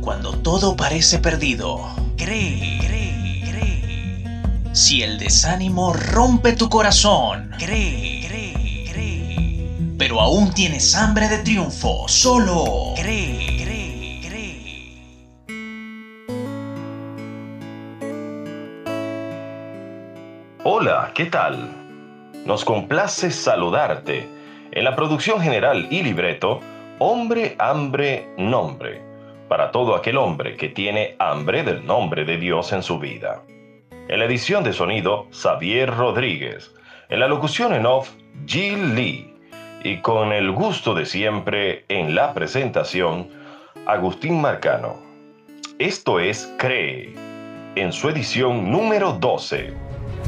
Cuando todo parece perdido, cree, cree, cree. Si el desánimo rompe tu corazón, cree, cree, cree. Pero aún tienes hambre de triunfo, solo cree. Hola, ¿qué tal? Nos complace saludarte. En la producción general y libreto, Hombre, Hambre, Nombre para todo aquel hombre que tiene hambre del nombre de Dios en su vida. En la edición de sonido, Xavier Rodríguez. En la locución en off, Jill Lee. Y con el gusto de siempre en la presentación, Agustín Marcano. Esto es Cree, en su edición número 12.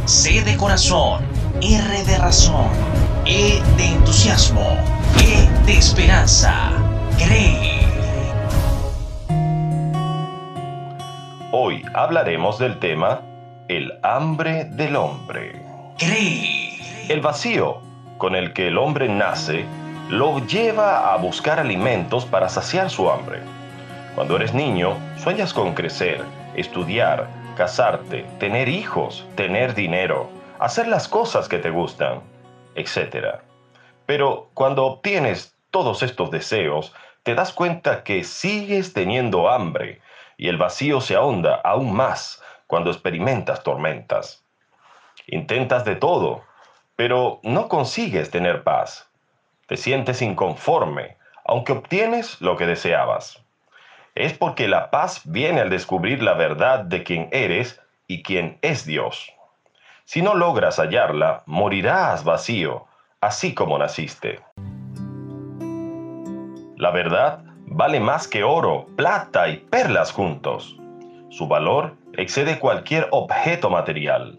C de corazón, R de razón, E de entusiasmo, esperanza. Cree. Hoy hablaremos del tema El hambre del hombre. Cree. El vacío con el que el hombre nace lo lleva a buscar alimentos para saciar su hambre. Cuando eres niño, sueñas con crecer, estudiar, casarte, tener hijos, tener dinero, hacer las cosas que te gustan, etc. Pero cuando obtienes todos estos deseos, te das cuenta que sigues teniendo hambre y el vacío se ahonda aún más cuando experimentas tormentas. Intentas de todo, pero no consigues tener paz. Te sientes inconforme, aunque obtienes lo que deseabas. Es porque la paz viene al descubrir la verdad de quién eres y quién es Dios. Si no logras hallarla, morirás vacío, así como naciste. La verdad vale más que oro, plata y perlas juntos. Su valor excede cualquier objeto material.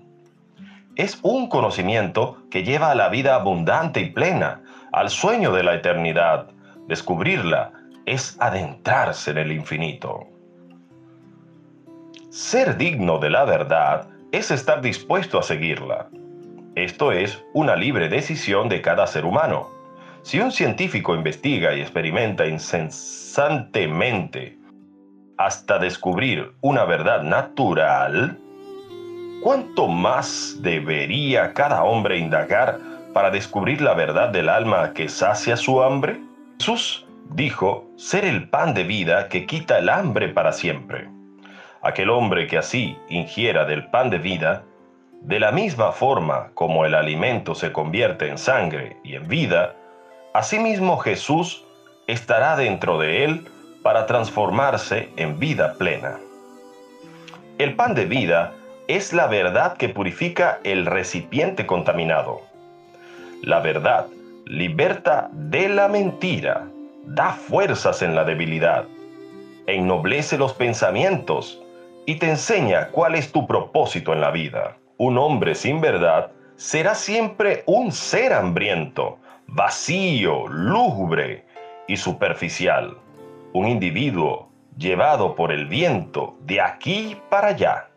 Es un conocimiento que lleva a la vida abundante y plena, al sueño de la eternidad. Descubrirla es adentrarse en el infinito. Ser digno de la verdad es estar dispuesto a seguirla. Esto es una libre decisión de cada ser humano. Si un científico investiga y experimenta incesantemente hasta descubrir una verdad natural, ¿cuánto más debería cada hombre indagar para descubrir la verdad del alma que sacia su hambre? Jesús dijo ser el pan de vida que quita el hambre para siempre. Aquel hombre que así ingiera del pan de vida, de la misma forma como el alimento se convierte en sangre y en vida, Asimismo Jesús estará dentro de él para transformarse en vida plena. El pan de vida es la verdad que purifica el recipiente contaminado. La verdad liberta de la mentira, da fuerzas en la debilidad, ennoblece los pensamientos y te enseña cuál es tu propósito en la vida. Un hombre sin verdad será siempre un ser hambriento, vacío, lúgubre y superficial. Un individuo llevado por el viento de aquí para allá,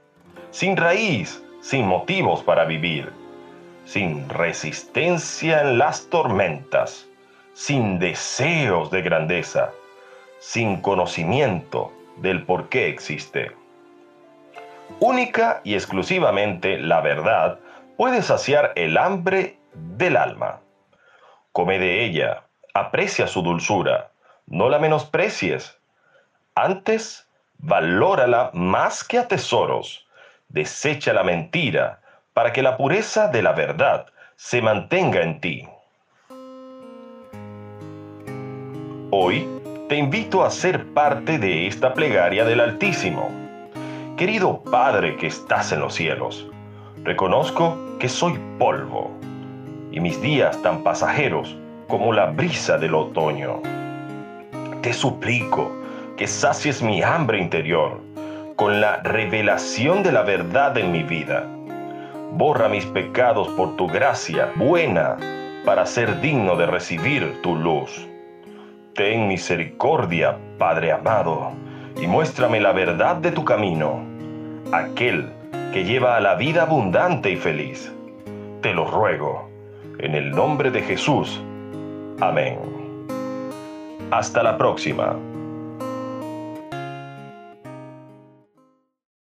sin raíz, sin motivos para vivir, sin resistencia en las tormentas, sin deseos de grandeza, sin conocimiento del por qué existe. Única y exclusivamente la verdad puede saciar el hambre del alma. Come de ella, aprecia su dulzura, no la menosprecies. Antes, valórala más que a tesoros. Desecha la mentira para que la pureza de la verdad se mantenga en ti. Hoy te invito a ser parte de esta plegaria del Altísimo. Querido Padre que estás en los cielos, reconozco que soy polvo y mis días tan pasajeros como la brisa del otoño. Te suplico que sacies mi hambre interior con la revelación de la verdad en mi vida. Borra mis pecados por tu gracia buena para ser digno de recibir tu luz. Ten misericordia, Padre amado, y muéstrame la verdad de tu camino, aquel que lleva a la vida abundante y feliz. Te lo ruego en el nombre de Jesús. Amén. Hasta la próxima.